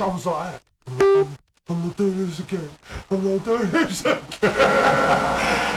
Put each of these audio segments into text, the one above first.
bitch, I was like, I'm not doing this again. I'm not doing this again.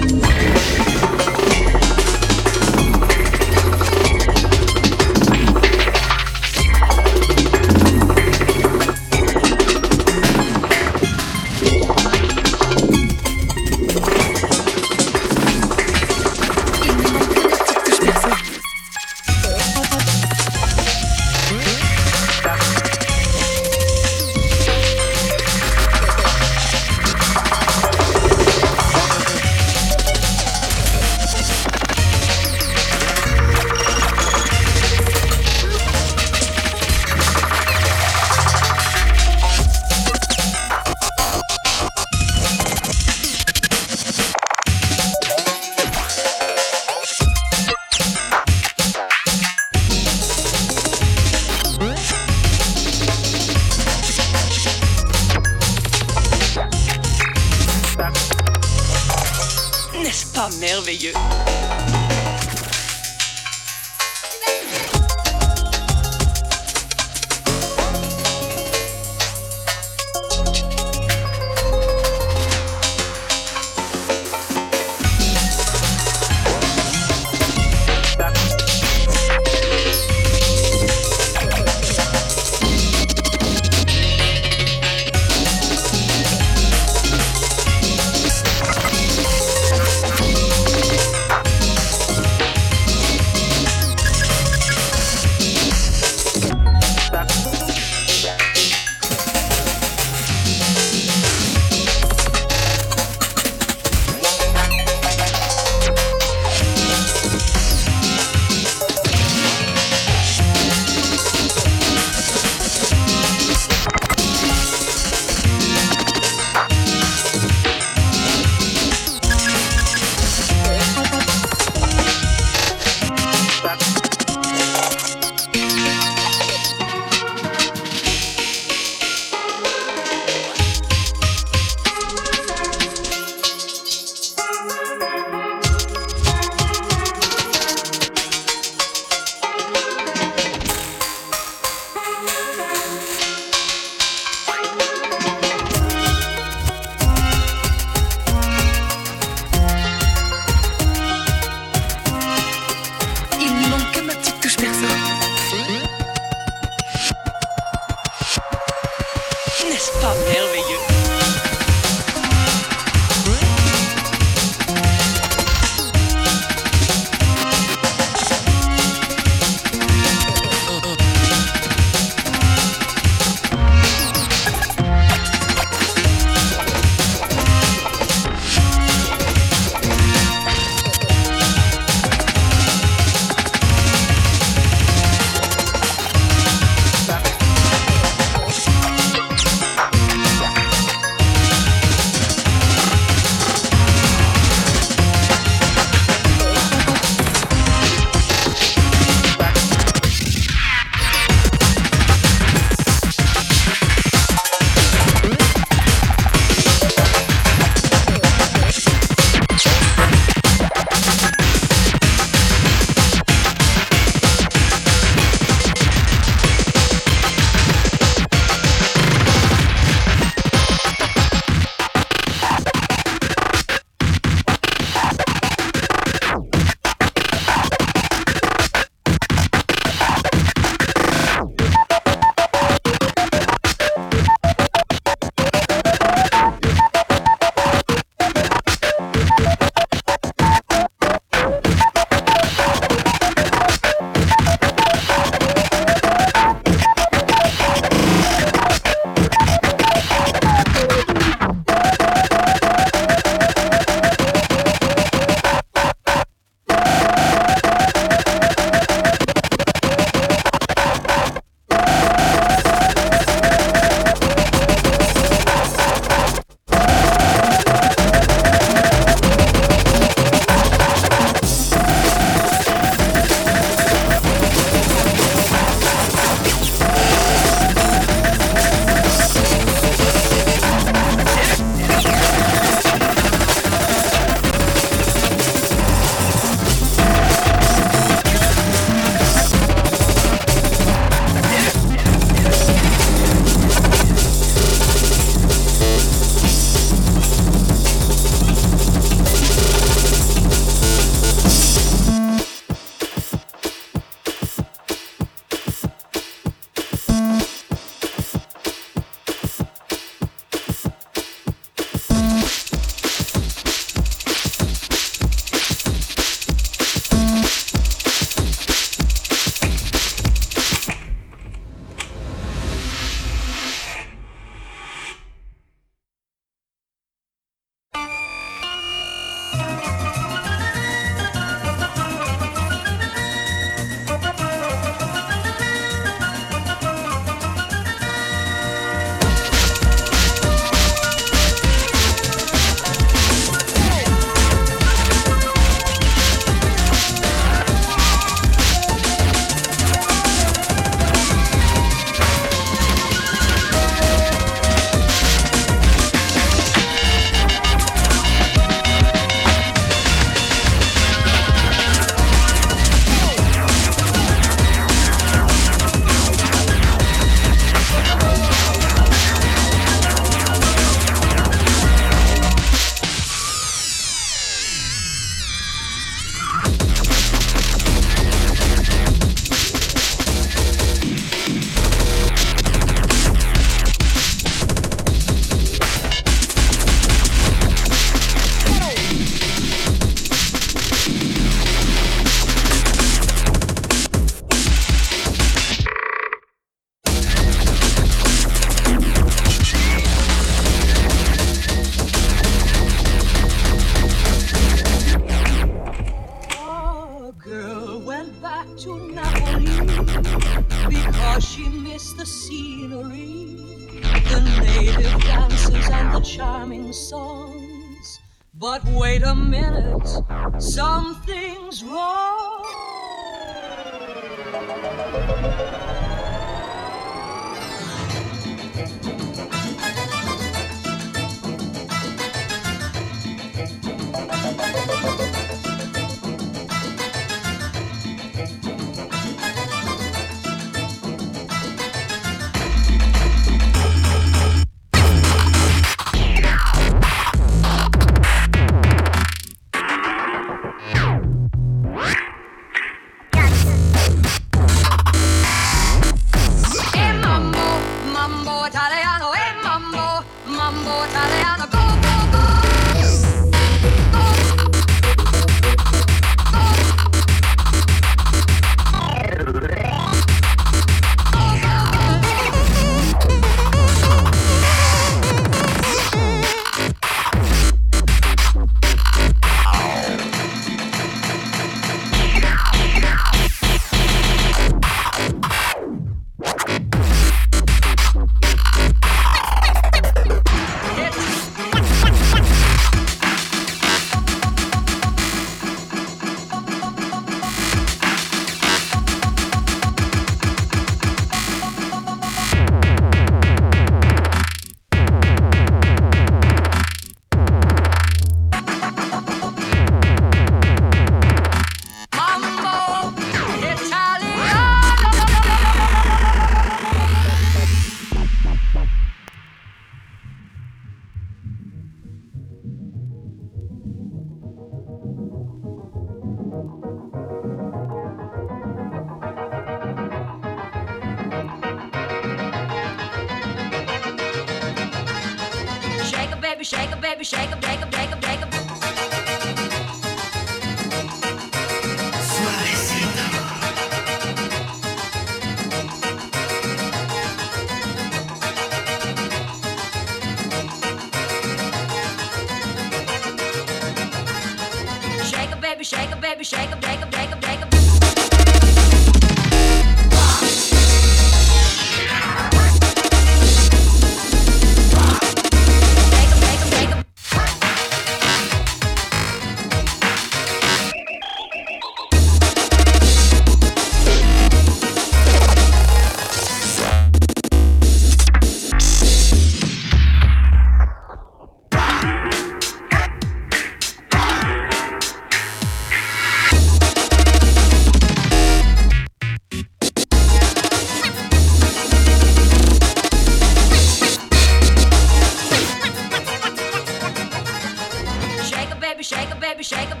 All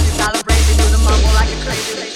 you calibrated do the mambo like a crazy,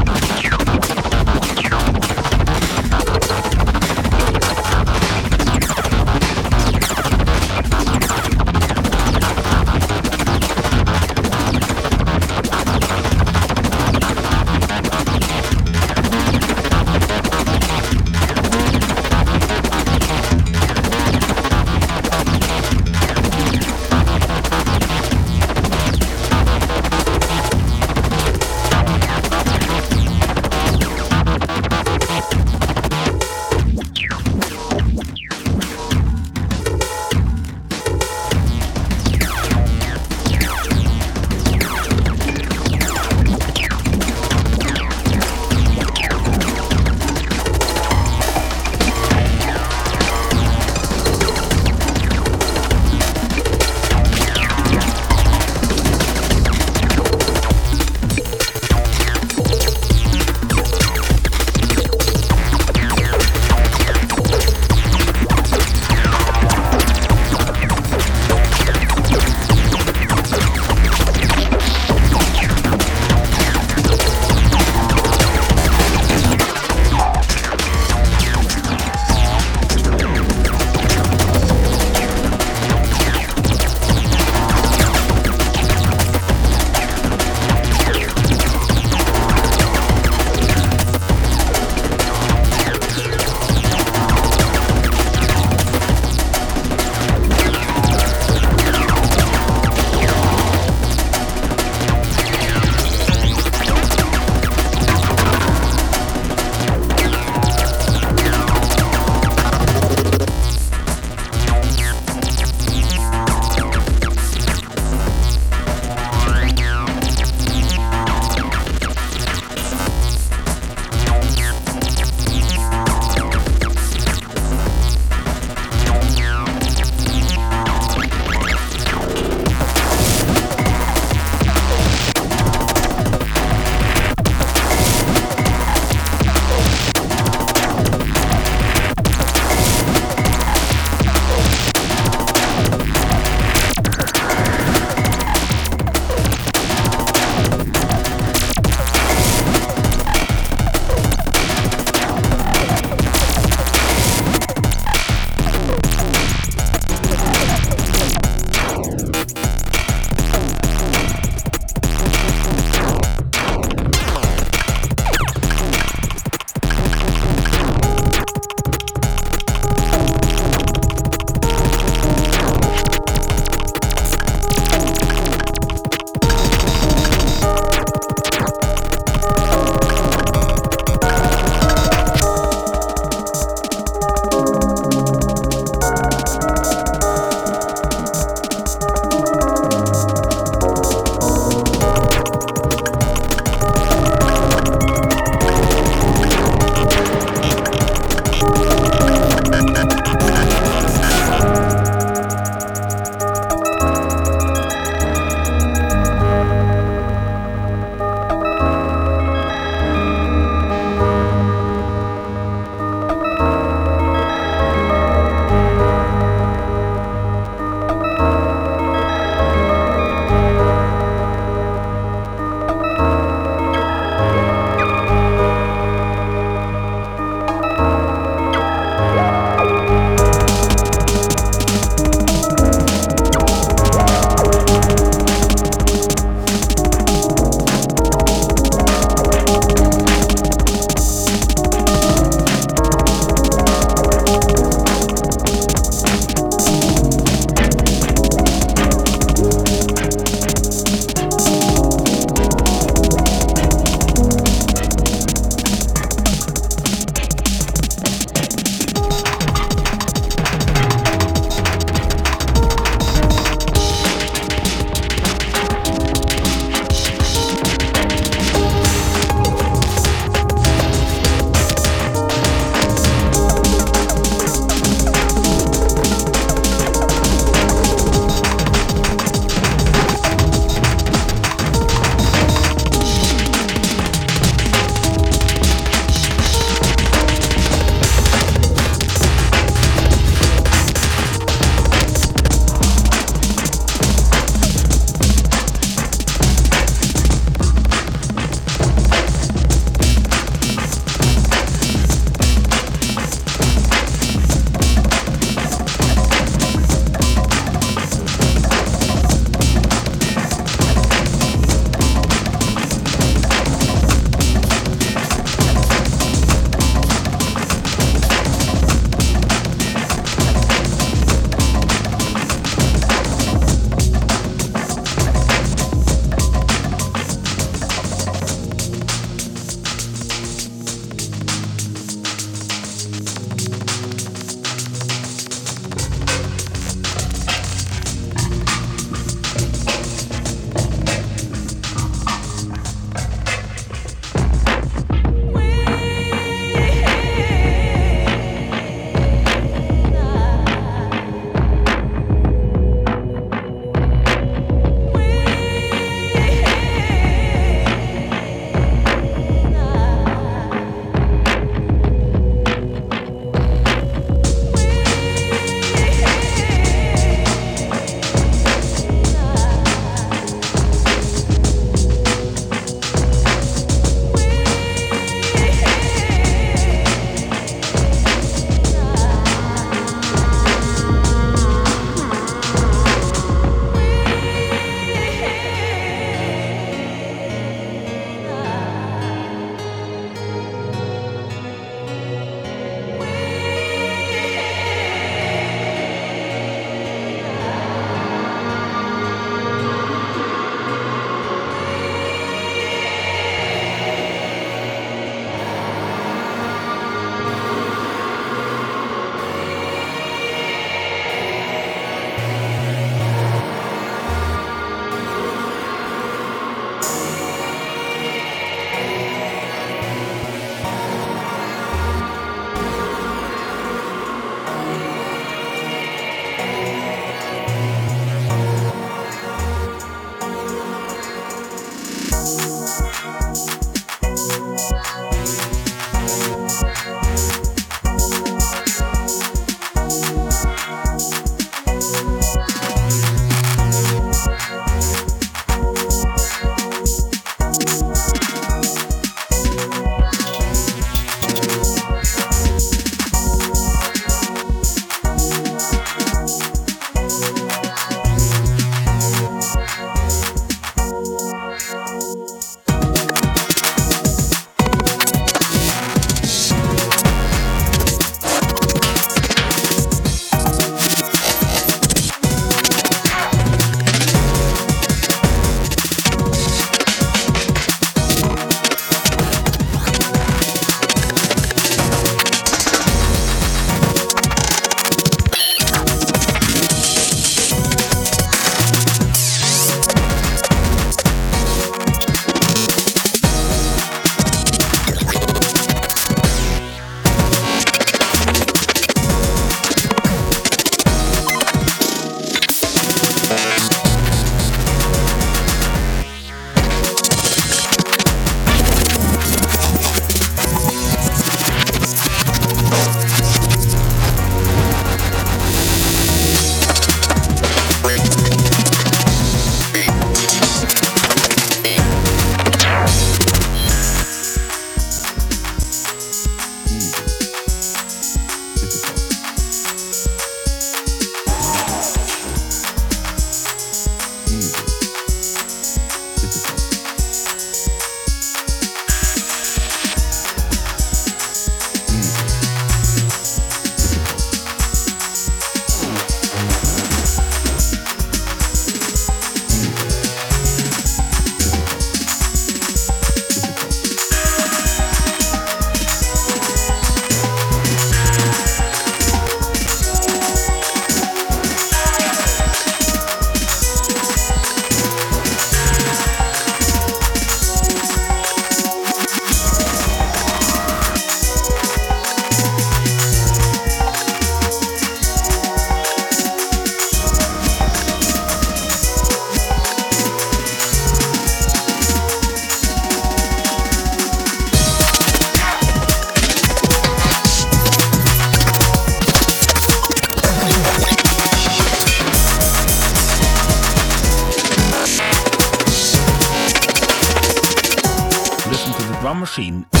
maskin.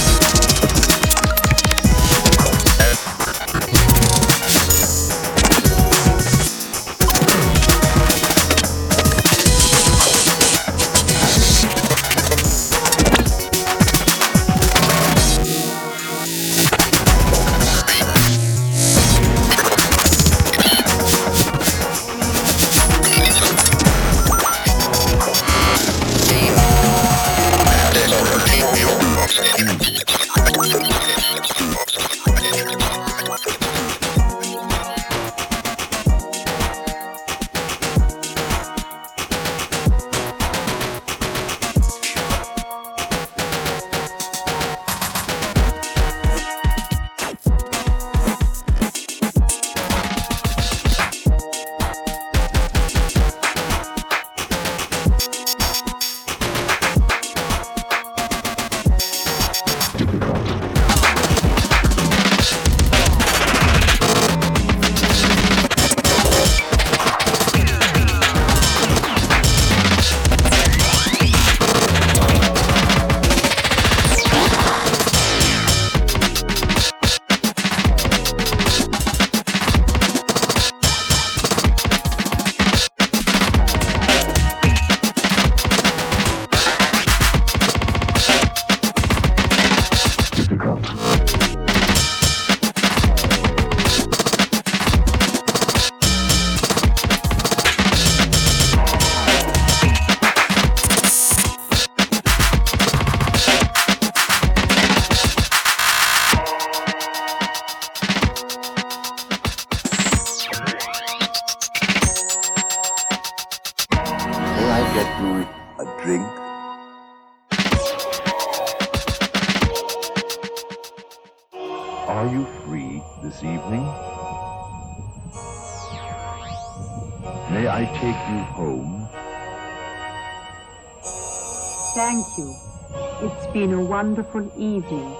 I get you a drink? Are you free this evening? May I take you home? Thank you. It's been a wonderful evening.